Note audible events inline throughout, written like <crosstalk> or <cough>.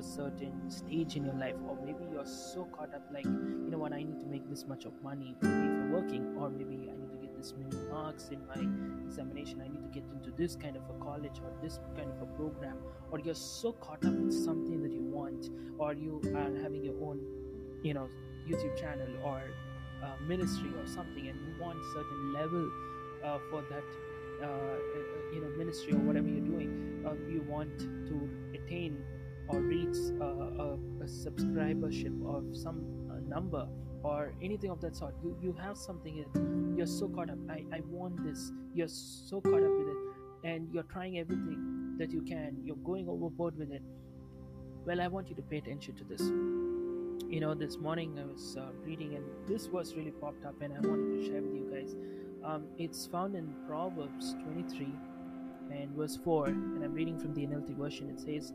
A certain stage in your life or maybe you're so caught up like you know what i need to make this much of money maybe if you're working or maybe i need to get this many marks in my examination i need to get into this kind of a college or this kind of a program or you're so caught up with something that you want or you are having your own you know youtube channel or uh, ministry or something and you want certain level uh, for that uh, uh you know ministry or whatever you're doing uh, you want to attain or reach uh, a, a, subscribership of some uh, number or anything of that sort. You you have something you're so caught up. I, I want this. You're so caught up with it. And you're trying everything that you can. You're going overboard with it. Well i want you to pay attention to this. You know this morning i was uh, reading and this was really popped up and i wanted to share with you guys. Um, it's found in proverbs 23 and verse 4 and i'm reading from the nlt version it says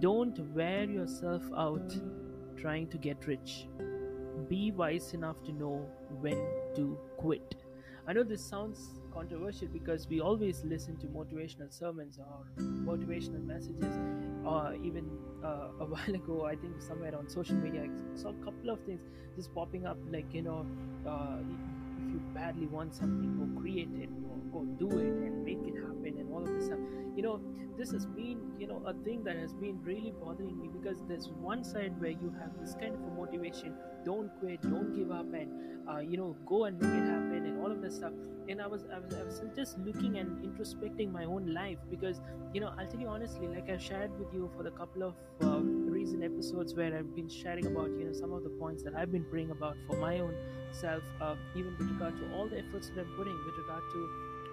don't wear yourself out trying to get rich. Be wise enough to know when to quit. I know this sounds controversial because we always listen to motivational sermons or motivational messages or even uh, <laughs> a while ago i think somewhere on social media i saw a couple of things just popping up like you know uh, if you badly want something go create it go do it and make it happen and all of this stuff. You know this has been you know a thing that has been really bothering me because there's one side where you have this kind of a motivation don't quit don't give up and uh, you know go and make it happen and all of that stuff. And I was, I was i was just looking and introspecting my own life because you know i'll tell you honestly like i shared with you for the couple of uh, recent episodes where i've been sharing about you know some of the points that i've been praying about for my own self uh, even with regard to all the efforts that i'm putting with regard to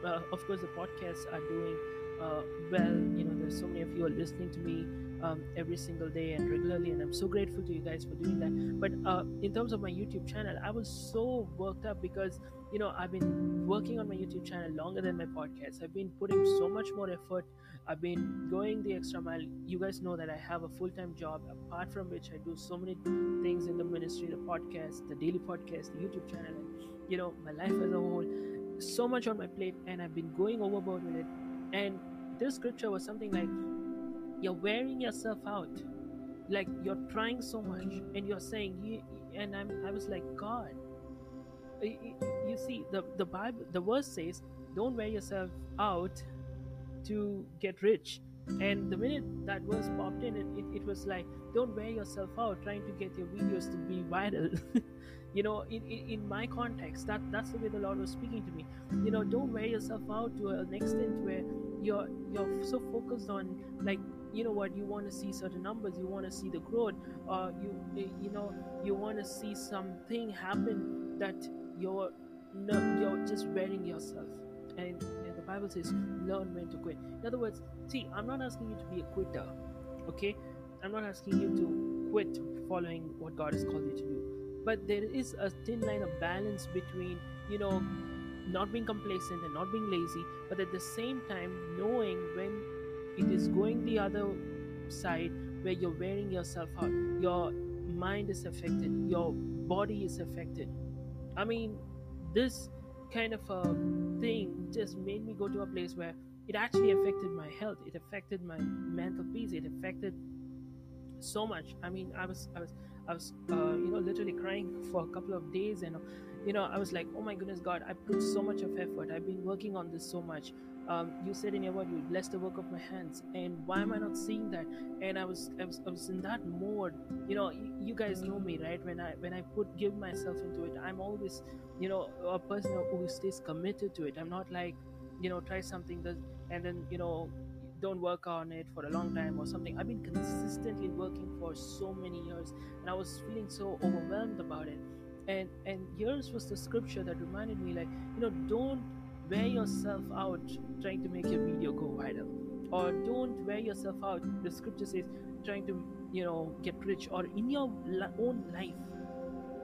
uh, of course the podcasts are doing uh, well. You know there's so many of you are listening to me um, every single day and regularly and i'm so grateful to you guys for doing that. But uh, in terms of my youtube channel i was so worked up because you know i've been working on my youtube channel longer than my podcast i've been putting so much more effort. I've been going the extra mile. You guys know that i have a full-time job. Apart from which i do so many things in the ministry the podcast the daily podcast the youtube channel and you know my life as a whole so much on my plate and i've been going overboard with it. And this scripture was something like you're wearing yourself out. Like you're trying so much and you're saying you and I'm, i was like god. You see the the bible the verse says don't wear yourself out to get rich. And the minute that verse popped in it, it, it was like don't wear yourself out trying to get your videos to be viral <laughs> you know in, in, in, my context that that's the way the lord was speaking to me. You know don't wear yourself out to an extent where you're you're so focused on like you know what you want to see certain numbers you want to see the growth or you eh, you know you want to see something happen that you're no, you're just wearing yourself. And, and the bible says learn when to quit. In other words see i'm not asking you to be a quitter okay? I'm not asking you to quit following what god has called you to do but there is a thin line of balance between you know not being complacent and not being lazy but at the same time knowing when it is going the other side where you're wearing yourself out your mind is affected your body is affected. I mean this kind of a thing just made me go to a place where it actually affected my health it affected my mental peace it affected so much i mean i was i was I was, uh, you know, literally crying for a couple of days, and you know, I was like, oh my goodness, God, I put so much of effort. I've been working on this so much. Um, you said in your word, you bless the work of my hands, and why am I not seeing that? And I was, I was, I was in that mode. You know, you, you guys know me, right? When I, when I put give myself into it, I'm always, you know, a person who stays committed to it. I'm not like, you know, try something that, and then, you know, don't work on it for a long time or something. I've been consistently working for so many years, and I was feeling so overwhelmed about it. And and yours was the scripture that reminded me like you know don't wear yourself out trying to make your video go viral or don't wear yourself out the scripture says trying to you know get rich or in your own life.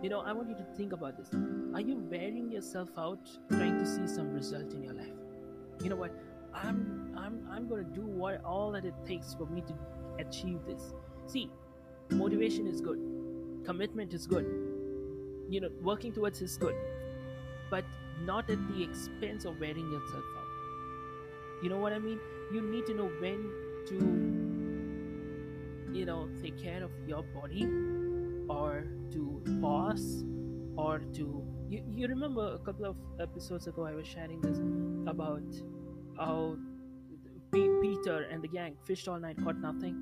You know i want you to think about this. Are you wearing yourself out trying to see some result in your life? You know what i'm i'm i'm to do what all that it takes for me to achieve this. See motivation is good. Commitment is good. You know working towards is good. But not at the expense of wearing yourself out. You know what i mean? You need to know when to you know take care of your body or to pause or to you, you remember a couple of episodes ago i was sharing this about how peter and the gang fished all night caught nothing.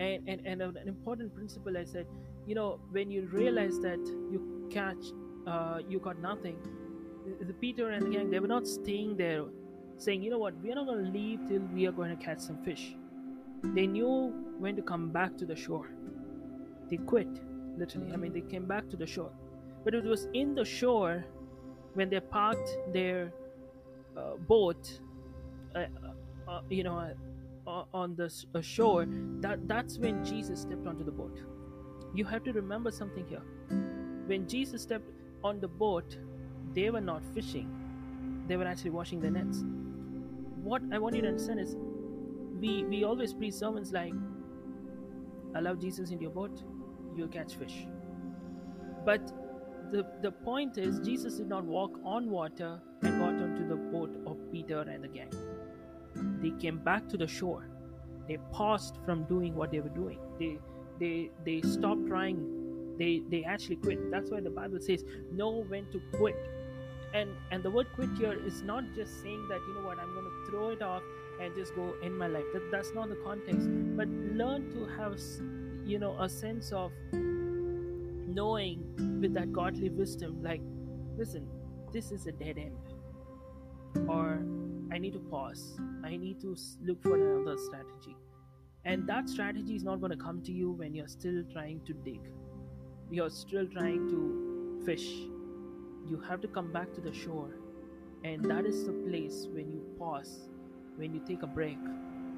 And and, and an important principle i said you know when you realize that you catch uh, you got nothing the, peter and the gang they were not staying there saying you know what? We are not going to leave till we are going to catch some fish. They knew when to come back to the shore. They quit literally. I mean they came back to the shore. But it was in the shore when they parked their uh, boat uh, uh, uh you know uh, on the shore that that's when jesus stepped onto the boat you have to remember something here. When Jesus stepped on the boat, they were not fishing, they were actually washing their nets. What I want you to understand is we, we always preach sermons like, Allow Jesus in your boat, you'll catch fish. But the, the point is, Jesus did not walk on water and got onto the boat of Peter and the gang. They came back to the shore. They paused from doing what they were doing. They they they stopped trying. They they actually quit. That's why the bible says know when to quit. And and the word quit here is not just saying that you know what? I'm going to throw it off and just go in my life. That, that's not the context. But learn to have you know a sense of knowing with that godly wisdom like listen this is a dead end. Or i need to pause i need to look for another strategy and that strategy is not going to come to you when you're still trying to dig, you're still trying to fish. You have to come back to the shore. And that is the place when you pause, when you take a break,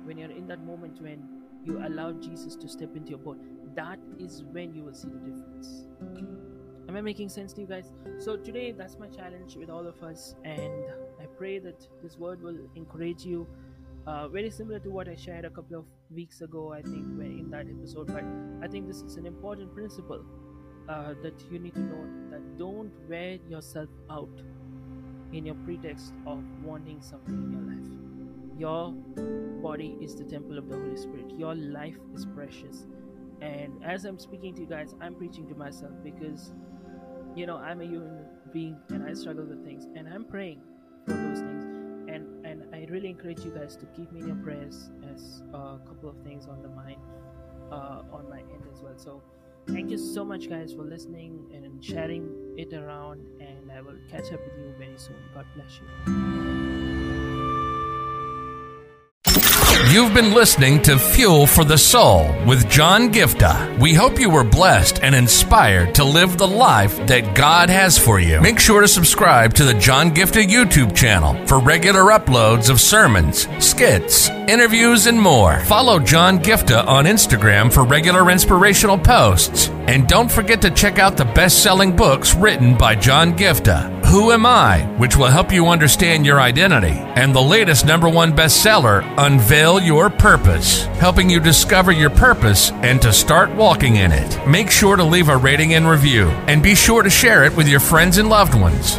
when you're in that moment when you allow Jesus to step into your boat. That is when you will see the difference. Am I making sense to you guys? So, today, that's my challenge with all of us. And I pray that this word will encourage you uh, very similar to what I shared a couple of weeks ago, I think, in that episode. But I think this is an important principle uh, that you need to know that don't wear yourself out in your pretext of wanting something in your life. Your body is the temple of the Holy Spirit, your life is precious. And as I'm speaking to you guys, I'm preaching to myself because, you know, I'm a human being and I struggle with things, and I'm praying for those things and and I really encourage you guys to keep me in your prayers as a couple of things on the mind uh, on my end as well. So thank you so much guys for listening and sharing it around and I will catch up with you very soon. God bless you. You've been listening to Fuel for the Soul with John Giftah. We hope you were blessed and inspired to live the life that God has for you. Make sure to subscribe to the John Giftah YouTube channel for regular uploads of sermons, skits, interviews, and more. Follow John Giftah on Instagram for regular inspirational posts. And don't forget to check out the best selling books written by John Giftah. Who Am I, which will help you understand your identity, and the latest number one bestseller, Unveil Your Purpose, helping you discover your purpose and to start walking in it. Make sure to leave a rating and review, and be sure to share it with your friends and loved ones.